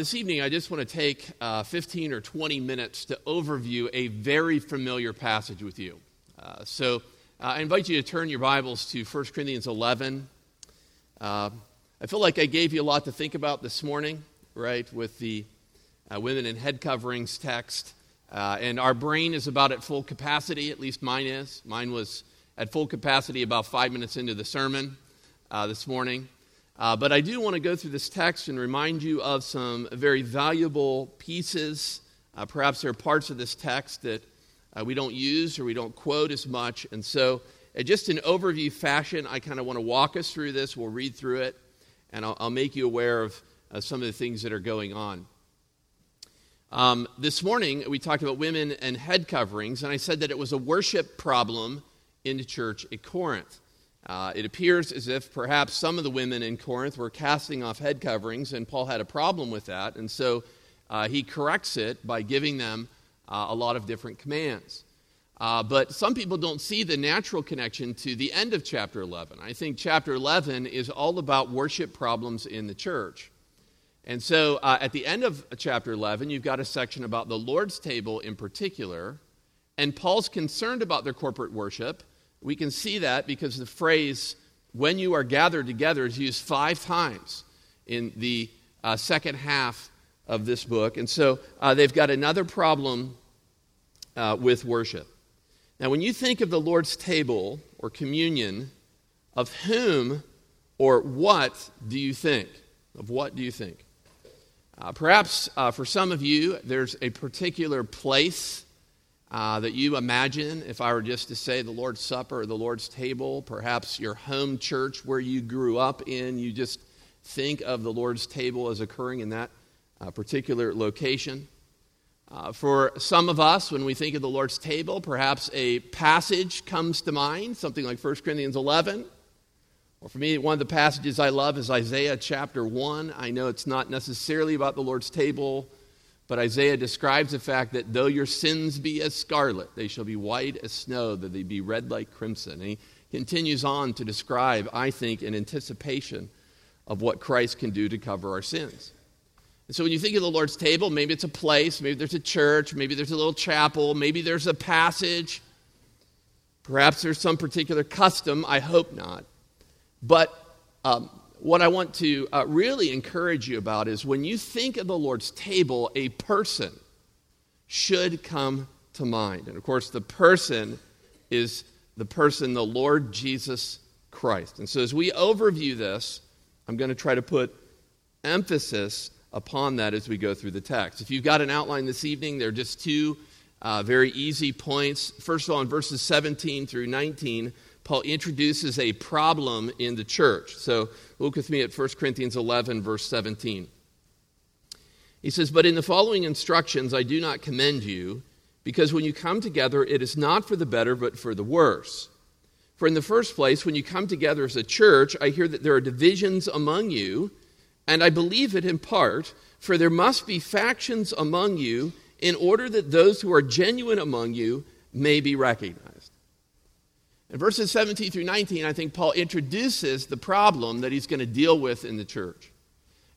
this evening, I just want to take uh, 15 or 20 minutes to overview a very familiar passage with you. Uh, so uh, I invite you to turn your Bibles to 1 Corinthians 11. Uh, I feel like I gave you a lot to think about this morning, right, with the uh, women in head coverings text. Uh, and our brain is about at full capacity, at least mine is. Mine was at full capacity about five minutes into the sermon this morning. Uh, but I do want to go through this text and remind you of some very valuable pieces. Uh, perhaps there are parts of this text that uh, we don't use or we don't quote as much. And so, uh, just in overview fashion, I kind of want to walk us through this. We'll read through it, and I'll, I'll make you aware of uh, some of the things that are going on. Um, this morning, we talked about women and head coverings, and I said that it was a worship problem in the church at Corinth. Uh, it appears as if perhaps some of the women in Corinth were casting off head coverings, and Paul had a problem with that. And so uh, he corrects it by giving them uh, a lot of different commands. Uh, but some people don't see the natural connection to the end of chapter 11. I think chapter 11 is all about worship problems in the church. And so uh, at the end of chapter 11, you've got a section about the Lord's table in particular. And Paul's concerned about their corporate worship we can see that because the phrase, when you are gathered together, is used five times in the uh, second half of this book. And so uh, they've got another problem uh, with worship. Now, when you think of the Lord's table or communion, of whom or what do you think? Of what do you think? Uh, perhaps uh, for some of you, there's a particular place uh, that you imagine if I were just to say the Lord's Supper or the Lord's table, perhaps your home church where you grew up in, you just think of the Lord's table as occurring in that uh, particular location. Uh, for some of us, when we think of the Lord's table, perhaps a passage comes to mind, something like 1 Corinthians 11. Or for me, one of the passages I love is Isaiah chapter 1. I know it's not necessarily about the Lord's table but Isaiah describes the fact that though your sins be as scarlet, they shall be white as snow, that they be red like crimson. And he continues on to describe, I think, in anticipation of what Christ can do to cover our sins. And so when you think of the Lord's table, maybe it's a place, maybe there's a church, maybe there's a little chapel, maybe there's a passage. Perhaps there's some particular custom. I hope not. But um, what I want to uh, really encourage you about is when you think of the Lord's table, a person should come to mind. And of course, the person is the person, the Lord Jesus Christ. And so as we overview this, I'm going to try to put emphasis upon that as we go through the text. If you've got an outline this evening, there are just two uh, very easy points. First of all, in verses 17 through 19, Paul introduces a problem in the church. So look with me at 1 Corinthians 11, verse 17. He says, But in the following instructions I do not commend you, because when you come together, it is not for the better, but for the worse. For in the first place, when you come together as a church, I hear that there are divisions among you, and I believe it in part, for there must be factions among you, in order that those who are genuine among you may be recognized. In verses 17 through 19, I think Paul introduces the problem that he's going to deal with in the church.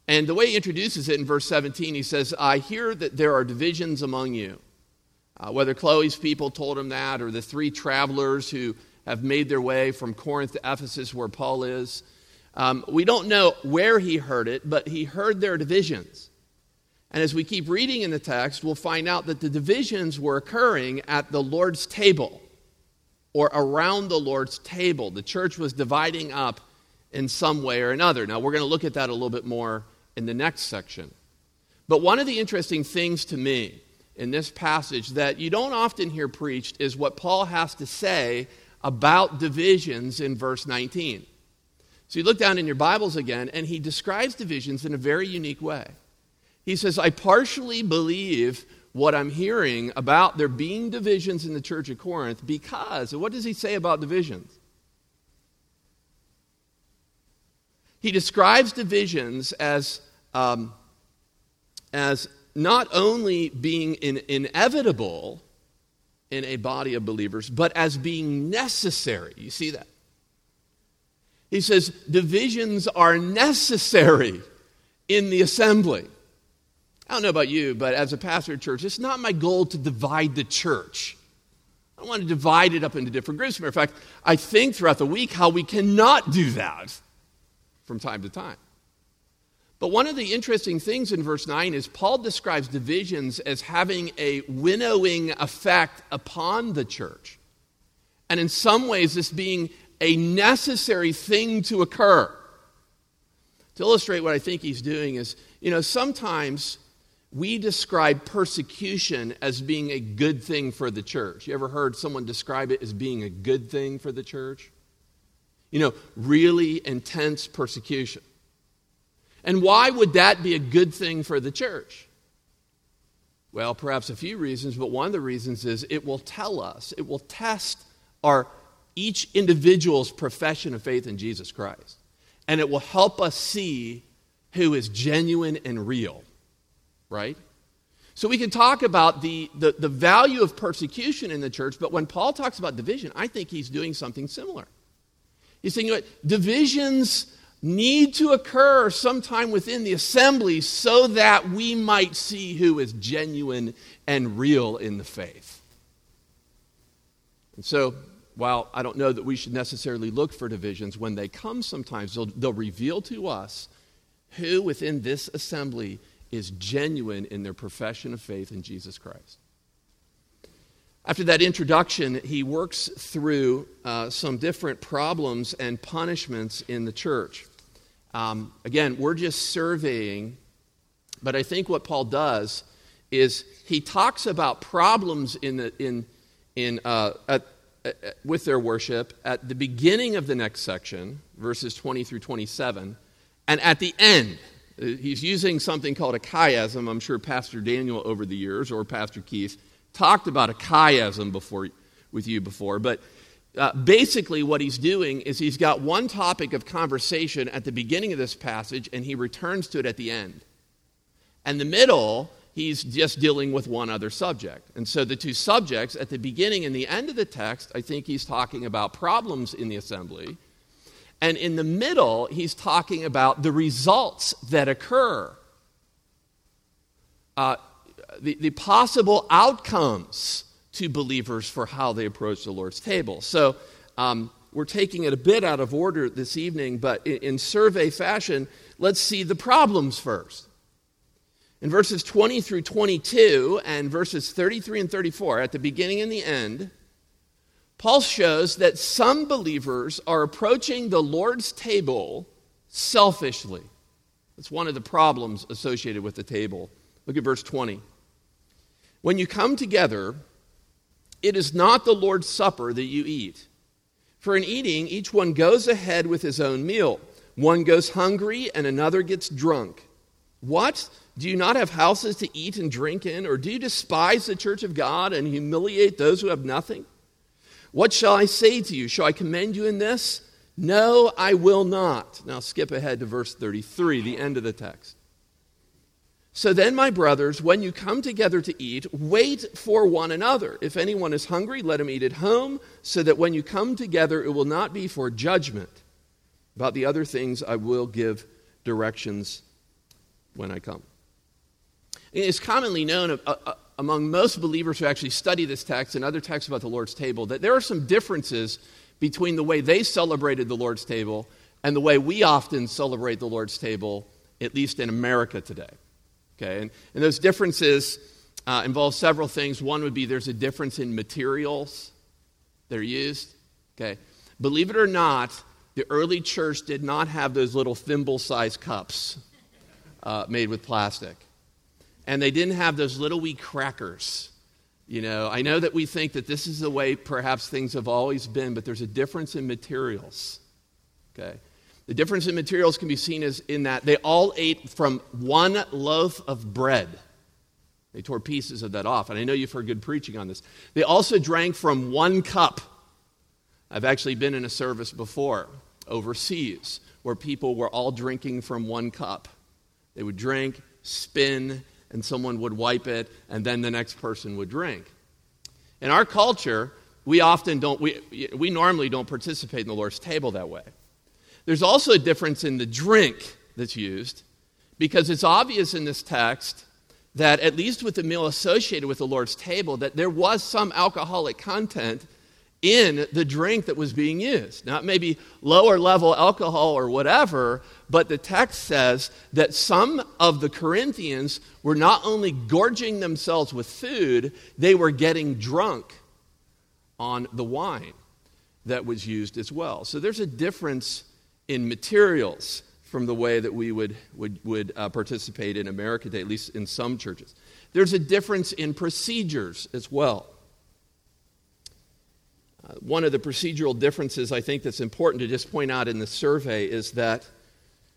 And the way he introduces it in verse 17, he says, I hear that there are divisions among you. Uh, whether Chloe's people told him that or the three travelers who have made their way from Corinth to Ephesus, where Paul is. Um, we don't know where he heard it, but he heard their divisions. And as we keep reading in the text, we'll find out that the divisions were occurring at the Lord's table or around the Lord's table. The church was dividing up in some way or another. Now, we're going to look at that a little bit more in the next section. But one of the interesting things to me in this passage that you don't often hear preached is what Paul has to say about divisions in verse 19. So you look down in your Bibles again, and he describes divisions in a very unique way. He says, I partially believe what I'm hearing about there being divisions in the church of Corinth because, what does he say about divisions? He describes divisions as, um, as not only being in, inevitable in a body of believers, but as being necessary. You see that? He says divisions are necessary in the assembly. I don't know about you, but as a pastor of church, it's not my goal to divide the church. I don't want to divide it up into different groups. Matter of fact, I think throughout the week how we cannot do that from time to time. But one of the interesting things in verse 9 is Paul describes divisions as having a winnowing effect upon the church. And in some ways, this being a necessary thing to occur. To illustrate what I think he's doing is, you know, sometimes we describe persecution as being a good thing for the church. You ever heard someone describe it as being a good thing for the church? You know, really intense persecution. And why would that be a good thing for the church? Well, perhaps a few reasons, but one of the reasons is it will tell us, it will test our each individual's profession of faith in Jesus Christ. And it will help us see who is genuine and real right? So we can talk about the, the, the, value of persecution in the church, but when Paul talks about division, I think he's doing something similar. He's saying, you know, divisions need to occur sometime within the assembly so that we might see who is genuine and real in the faith. And so, while I don't know that we should necessarily look for divisions, when they come sometimes, they'll, they'll reveal to us who within this assembly is genuine in their profession of faith in Jesus Christ. After that introduction, he works through uh, some different problems and punishments in the church. Um, again, we're just surveying, but I think what Paul does is he talks about problems in the, in, in, uh, at, at, with their worship at the beginning of the next section, verses 20 through 27, and at the end, he's using something called a chiasm. I'm sure Pastor Daniel over the years, or Pastor Keith, talked about a chiasm before, with you before. But uh, basically, what he's doing is he's got one topic of conversation at the beginning of this passage, and he returns to it at the end. And the middle, he's just dealing with one other subject. And so the two subjects, at the beginning and the end of the text, I think he's talking about problems in the assembly and in the middle, he's talking about the results that occur, uh, the, the possible outcomes to believers for how they approach the Lord's table. So um, we're taking it a bit out of order this evening, but in, in survey fashion, let's see the problems first. In verses 20 through 22 and verses 33 and 34, at the beginning and the end, Paul shows that some believers are approaching the Lord's table selfishly. That's one of the problems associated with the table. Look at verse 20. When you come together, it is not the Lord's supper that you eat. For in eating, each one goes ahead with his own meal. One goes hungry and another gets drunk. What? Do you not have houses to eat and drink in? Or do you despise the church of God and humiliate those who have nothing? What shall I say to you? Shall I commend you in this? No, I will not. Now skip ahead to verse 33, the end of the text. So then, my brothers, when you come together to eat, wait for one another. If anyone is hungry, let him eat at home, so that when you come together, it will not be for judgment. About the other things, I will give directions when I come. It's commonly known uh, uh, among most believers who actually study this text and other texts about the Lord's table that there are some differences between the way they celebrated the Lord's table and the way we often celebrate the Lord's table, at least in America today. Okay, and, and those differences uh, involve several things. One would be there's a difference in materials that are used. Okay, believe it or not, the early church did not have those little thimble sized cups uh, made with plastic and they didn't have those little wee crackers. You know, I know that we think that this is the way perhaps things have always been, but there's a difference in materials. Okay? The difference in materials can be seen as in that they all ate from one loaf of bread. They tore pieces of that off. And I know you've heard good preaching on this. They also drank from one cup. I've actually been in a service before overseas where people were all drinking from one cup. They would drink, spin, and someone would wipe it, and then the next person would drink. In our culture, we often don't, we, we normally don't participate in the Lord's table that way. There's also a difference in the drink that's used because it's obvious in this text that at least with the meal associated with the Lord's table, that there was some alcoholic content in the drink that was being used. Not maybe lower level alcohol or whatever, but the text says that some of the Corinthians were not only gorging themselves with food, they were getting drunk on the wine that was used as well. So there's a difference in materials from the way that we would, would, would uh, participate in America today, at least in some churches. There's a difference in procedures as well. Uh, one of the procedural differences I think that's important to just point out in the survey is that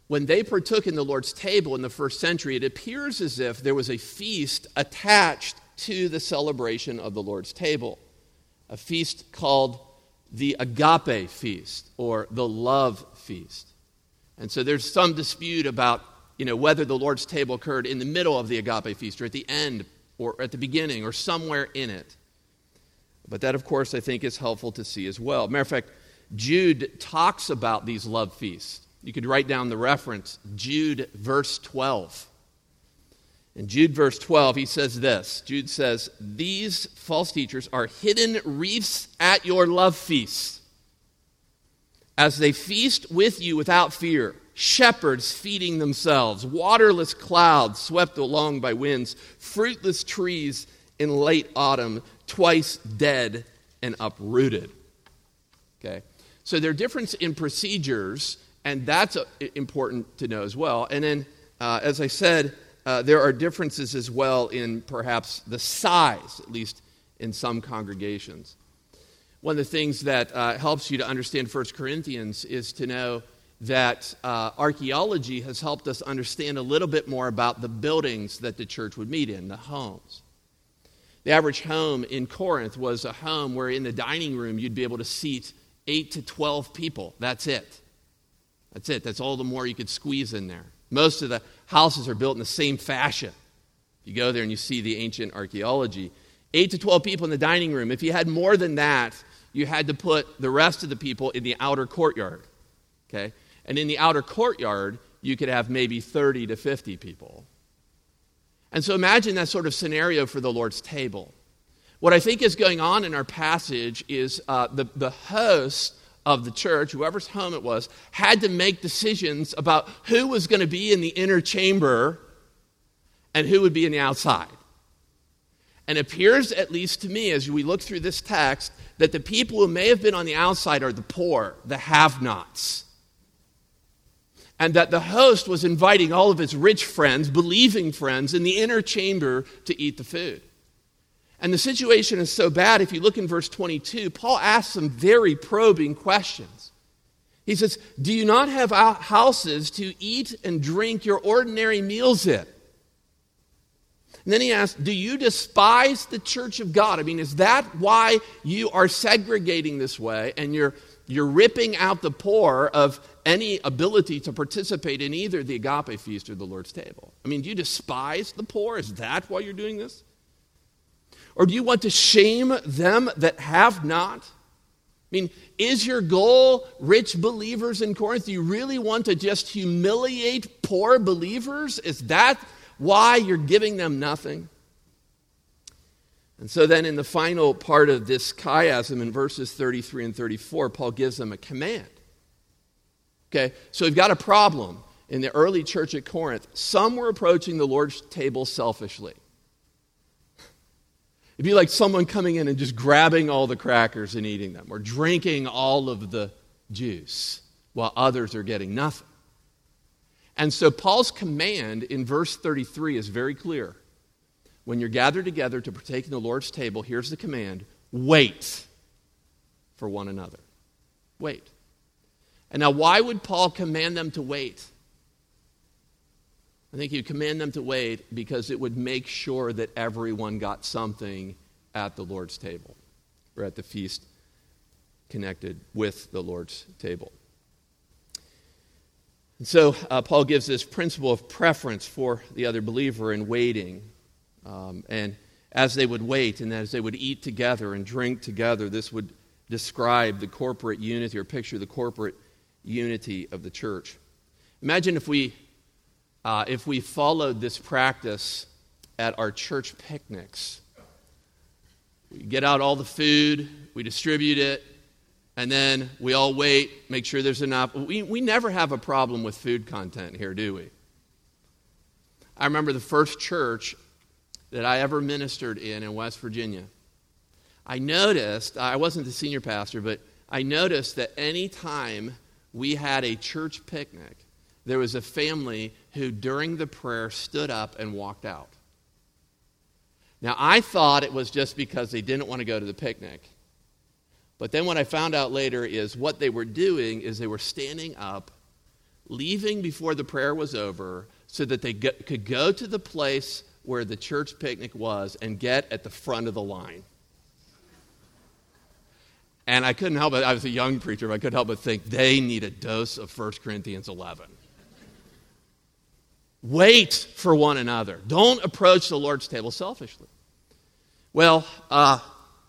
when they partook in the Lord's table in the first century, it appears as if there was a feast attached to the celebration of the Lord's table, a feast called the agape feast or the love feast. And so there's some dispute about you know, whether the Lord's table occurred in the middle of the agape feast or at the end or at the beginning or somewhere in it. But that, of course, I think is helpful to see as well. Matter of fact, Jude talks about these love feasts. You could write down the reference, Jude, verse 12. In Jude, verse 12, he says this Jude says, These false teachers are hidden reefs at your love feasts, as they feast with you without fear, shepherds feeding themselves, waterless clouds swept along by winds, fruitless trees in late autumn, twice dead and uprooted. Okay? So there are differences in procedures, and that's uh, important to know as well. And then, uh, as I said, uh, there are differences as well in perhaps the size, at least in some congregations. One of the things that uh, helps you to understand 1 Corinthians is to know that uh, archaeology has helped us understand a little bit more about the buildings that the church would meet in, the homes. The average home in Corinth was a home where in the dining room you'd be able to seat 8 to 12 people. That's it. That's it. That's all the more you could squeeze in there. Most of the houses are built in the same fashion. You go there and you see the ancient archaeology. 8 to 12 people in the dining room. If you had more than that, you had to put the rest of the people in the outer courtyard. Okay? And in the outer courtyard, you could have maybe 30 to 50 people. And so imagine that sort of scenario for the Lord's table. What I think is going on in our passage is uh, the, the host of the church, whoever's home it was, had to make decisions about who was going to be in the inner chamber and who would be in the outside. And it appears, at least to me, as we look through this text, that the people who may have been on the outside are the poor, the have nots and that the host was inviting all of his rich friends, believing friends, in the inner chamber to eat the food. And the situation is so bad, if you look in verse 22, Paul asks some very probing questions. He says, Do you not have houses to eat and drink your ordinary meals in? And then he asks, Do you despise the church of God? I mean, is that why you are segregating this way and you're, you're ripping out the poor of any ability to participate in either the agape feast or the Lord's table? I mean, do you despise the poor? Is that why you're doing this? Or do you want to shame them that have not? I mean, is your goal rich believers in Corinth? Do you really want to just humiliate poor believers? Is that why you're giving them nothing? And so then, in the final part of this chiasm, in verses 33 and 34, Paul gives them a command. Okay, so we've got a problem in the early church at Corinth. Some were approaching the Lord's table selfishly. It'd be like someone coming in and just grabbing all the crackers and eating them, or drinking all of the juice while others are getting nothing. And so Paul's command in verse 33 is very clear. When you're gathered together to partake in the Lord's table, here's the command wait for one another. Wait. And now, why would Paul command them to wait? I think he would command them to wait because it would make sure that everyone got something at the Lord's table or at the feast connected with the Lord's table. And so uh, Paul gives this principle of preference for the other believer in waiting. Um, and as they would wait and as they would eat together and drink together, this would describe the corporate unity or picture the corporate unity of the church. Imagine if we, uh, if we followed this practice at our church picnics. We get out all the food, we distribute it, and then we all wait, make sure there's enough. We, we never have a problem with food content here, do we? I remember the first church that I ever ministered in in West Virginia. I noticed, I wasn't the senior pastor, but I noticed that any time we had a church picnic, there was a family who, during the prayer, stood up and walked out. Now, I thought it was just because they didn't want to go to the picnic. But then what I found out later is what they were doing is they were standing up, leaving before the prayer was over, so that they could go to the place where the church picnic was and get at the front of the line. And I couldn't help it, I was a young preacher, but I couldn't help but think they need a dose of 1 Corinthians 11. Wait for one another. Don't approach the Lord's table selfishly. Well, uh,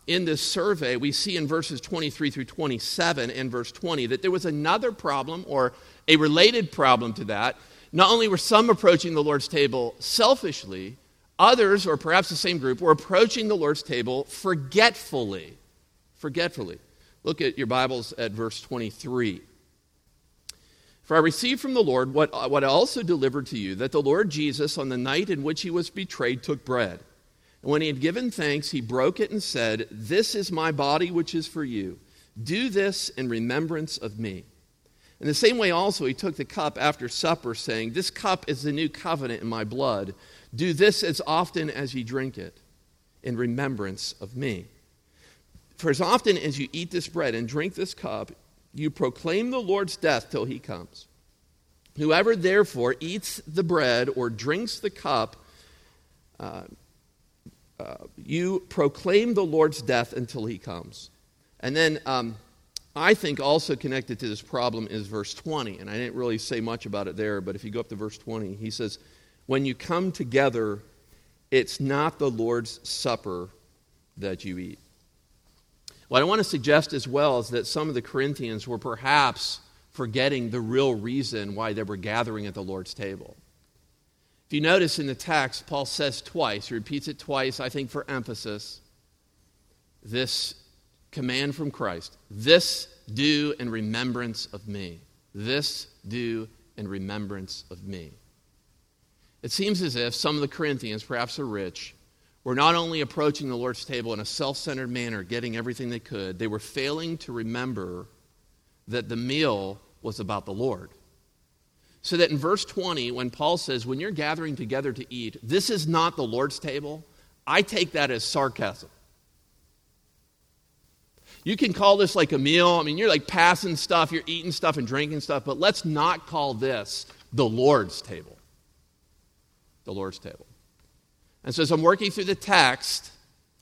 in this survey, we see in verses 23 through 27 and verse 20 that there was another problem or a related problem to that. Not only were some approaching the Lord's table selfishly, others, or perhaps the same group, were approaching the Lord's table forgetfully. Forgetfully. Look at your Bibles at verse 23. For I received from the Lord what, what I also delivered to you that the Lord Jesus, on the night in which he was betrayed, took bread. And when he had given thanks, he broke it and said, This is my body, which is for you. Do this in remembrance of me. In the same way, also, he took the cup after supper, saying, This cup is the new covenant in my blood. Do this as often as you drink it in remembrance of me. For as often as you eat this bread and drink this cup, you proclaim the Lord's death till he comes. Whoever therefore eats the bread or drinks the cup, uh, uh, you proclaim the Lord's death until he comes. And then um, I think also connected to this problem is verse 20. And I didn't really say much about it there, but if you go up to verse 20, he says, When you come together, it's not the Lord's supper that you eat. What I want to suggest as well is that some of the Corinthians were perhaps forgetting the real reason why they were gathering at the Lord's table. If you notice in the text, Paul says twice, he repeats it twice, I think for emphasis, this command from Christ this do in remembrance of me. This do in remembrance of me. It seems as if some of the Corinthians, perhaps the rich, were not only approaching the Lord's table in a self centered manner, getting everything they could, they were failing to remember that the meal was about the Lord. So that in verse 20, when Paul says, When you're gathering together to eat, this is not the Lord's table, I take that as sarcasm. You can call this like a meal. I mean, you're like passing stuff, you're eating stuff and drinking stuff, but let's not call this the Lord's table. The Lord's table. And so as I'm working through the text,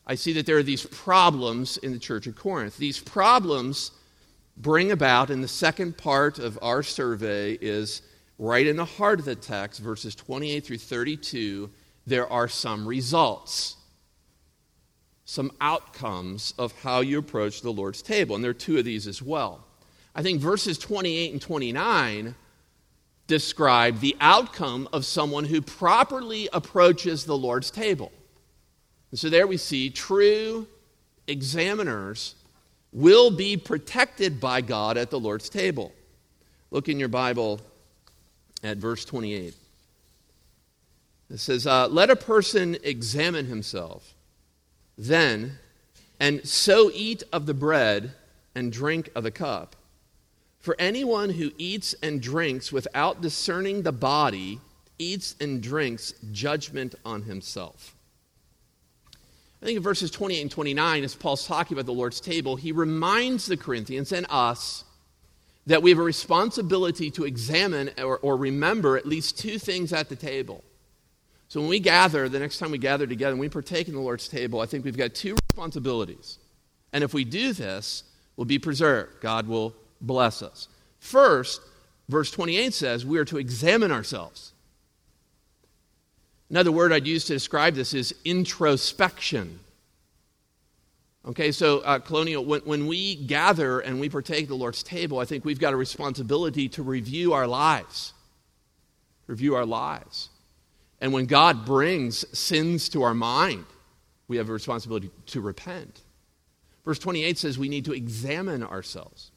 I see that there are these problems in the church of Corinth. These problems bring about, in the second part of our survey, is right in the heart of the text, verses 28 through 32, there are some results, some outcomes of how you approach the Lord's table. And there are two of these as well. I think verses 28 and 29 describe the outcome of someone who properly approaches the Lord's table. And so there we see true examiners will be protected by God at the Lord's table. Look in your Bible at verse 28. It says, uh, Let a person examine himself, then, and so eat of the bread and drink of the cup. For anyone who eats and drinks without discerning the body eats and drinks judgment on himself. I think in verses 28 and 29, as Paul's talking about the Lord's table, he reminds the Corinthians and us that we have a responsibility to examine or, or remember at least two things at the table. So when we gather, the next time we gather together and we partake in the Lord's table, I think we've got two responsibilities. And if we do this, we'll be preserved. God will bless us. First, verse 28 says we are to examine ourselves. Another word I'd use to describe this is introspection. Okay, so uh, Colonial, when, when we gather and we partake of the Lord's table, I think we've got a responsibility to review our lives. Review our lives. And when God brings sins to our mind, we have a responsibility to repent. Verse 28 says we need to examine ourselves.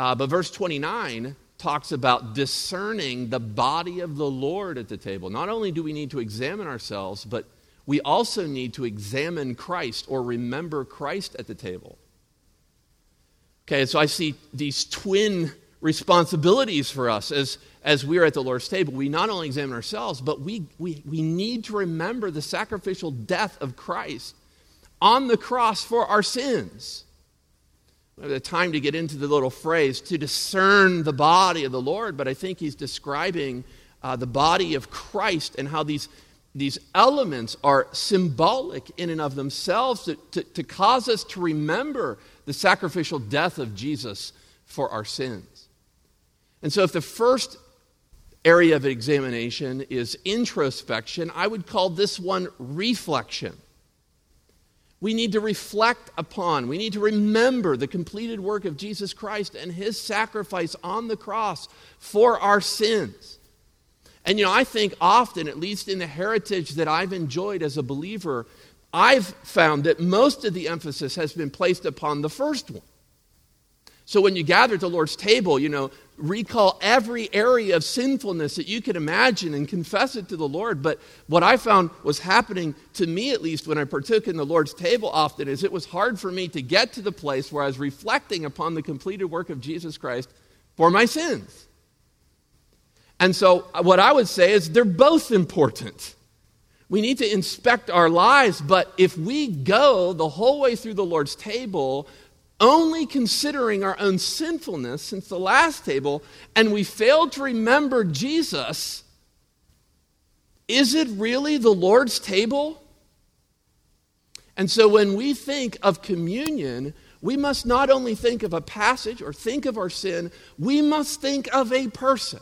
Uh, but verse 29 talks about discerning the body of the Lord at the table. Not only do we need to examine ourselves, but we also need to examine Christ or remember Christ at the table. Okay, so I see these twin responsibilities for us as, as we're at the Lord's table. We not only examine ourselves, but we, we, we need to remember the sacrificial death of Christ on the cross for our sins. The time to get into the little phrase to discern the body of the Lord, but I think he's describing uh, the body of Christ and how these, these elements are symbolic in and of themselves to, to, to cause us to remember the sacrificial death of Jesus for our sins. And so, if the first area of examination is introspection, I would call this one reflection. We need to reflect upon, we need to remember the completed work of Jesus Christ and his sacrifice on the cross for our sins. And you know, I think often, at least in the heritage that I've enjoyed as a believer, I've found that most of the emphasis has been placed upon the first one. So when you gather at the Lord's table, you know, recall every area of sinfulness that you can imagine and confess it to the Lord. But what I found was happening to me, at least, when I partook in the Lord's table often, is it was hard for me to get to the place where I was reflecting upon the completed work of Jesus Christ for my sins. And so, uh, what I would say is they're both important. We need to inspect our lives, but if we go the whole way through the Lord's table only considering our own sinfulness since the last table, and we failed to remember Jesus, is it really the Lord's table? And so when we think of communion, we must not only think of a passage or think of our sin, we must think of a person.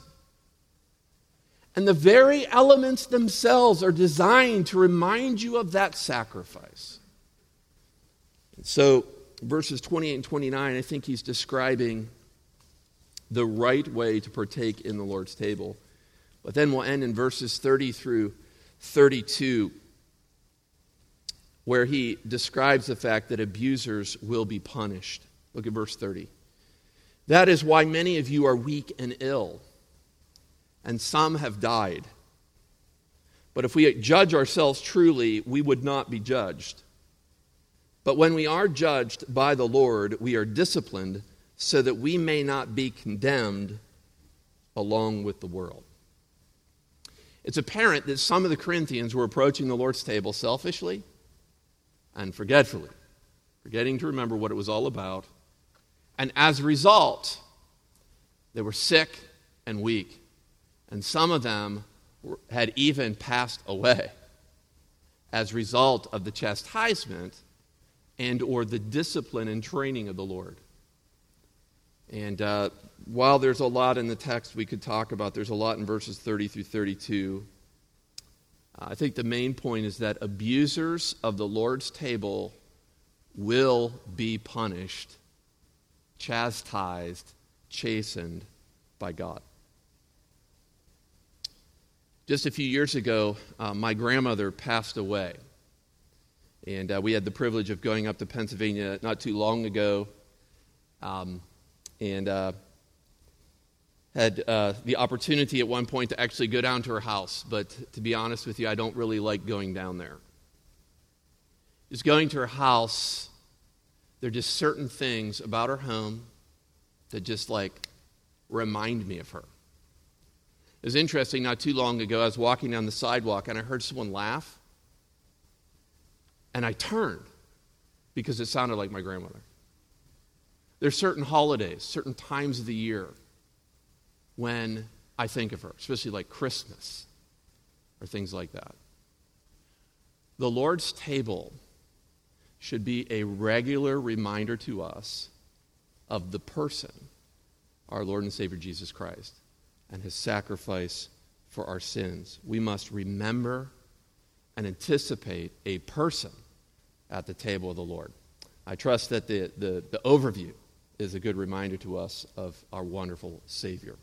And the very elements themselves are designed to remind you of that sacrifice. So, verses 28 and 29, I think he's describing the right way to partake in the Lord's table. But then we'll end in verses 30 through 32, where he describes the fact that abusers will be punished. Look at verse 30. That is why many of you are weak and ill, and some have died. But if we judge ourselves truly, we would not be judged. But when we are judged by the Lord, we are disciplined so that we may not be condemned along with the world. It's apparent that some of the Corinthians were approaching the Lord's table selfishly and forgetfully, forgetting to remember what it was all about. And as a result, they were sick and weak. And some of them had even passed away as a result of the chastisement and or the discipline and training of the Lord. And uh, while there's a lot in the text we could talk about, there's a lot in verses 30 through 32. Uh, I think the main point is that abusers of the Lord's table will be punished, chastised, chastened by God. Just a few years ago, uh, my grandmother passed away. And uh, we had the privilege of going up to Pennsylvania not too long ago um, and uh, had uh, the opportunity at one point to actually go down to her house. But to be honest with you, I don't really like going down there. Just going to her house, there are just certain things about her home that just like remind me of her. It was interesting, not too long ago, I was walking down the sidewalk and I heard someone laugh. And I turned because it sounded like my grandmother. There's certain holidays, certain times of the year when I think of her, especially like Christmas or things like that. The Lord's table should be a regular reminder to us of the person, our Lord and Savior Jesus Christ, and his sacrifice for our sins. We must remember and anticipate a person at the table of the Lord. I trust that the, the, the overview is a good reminder to us of our wonderful Savior.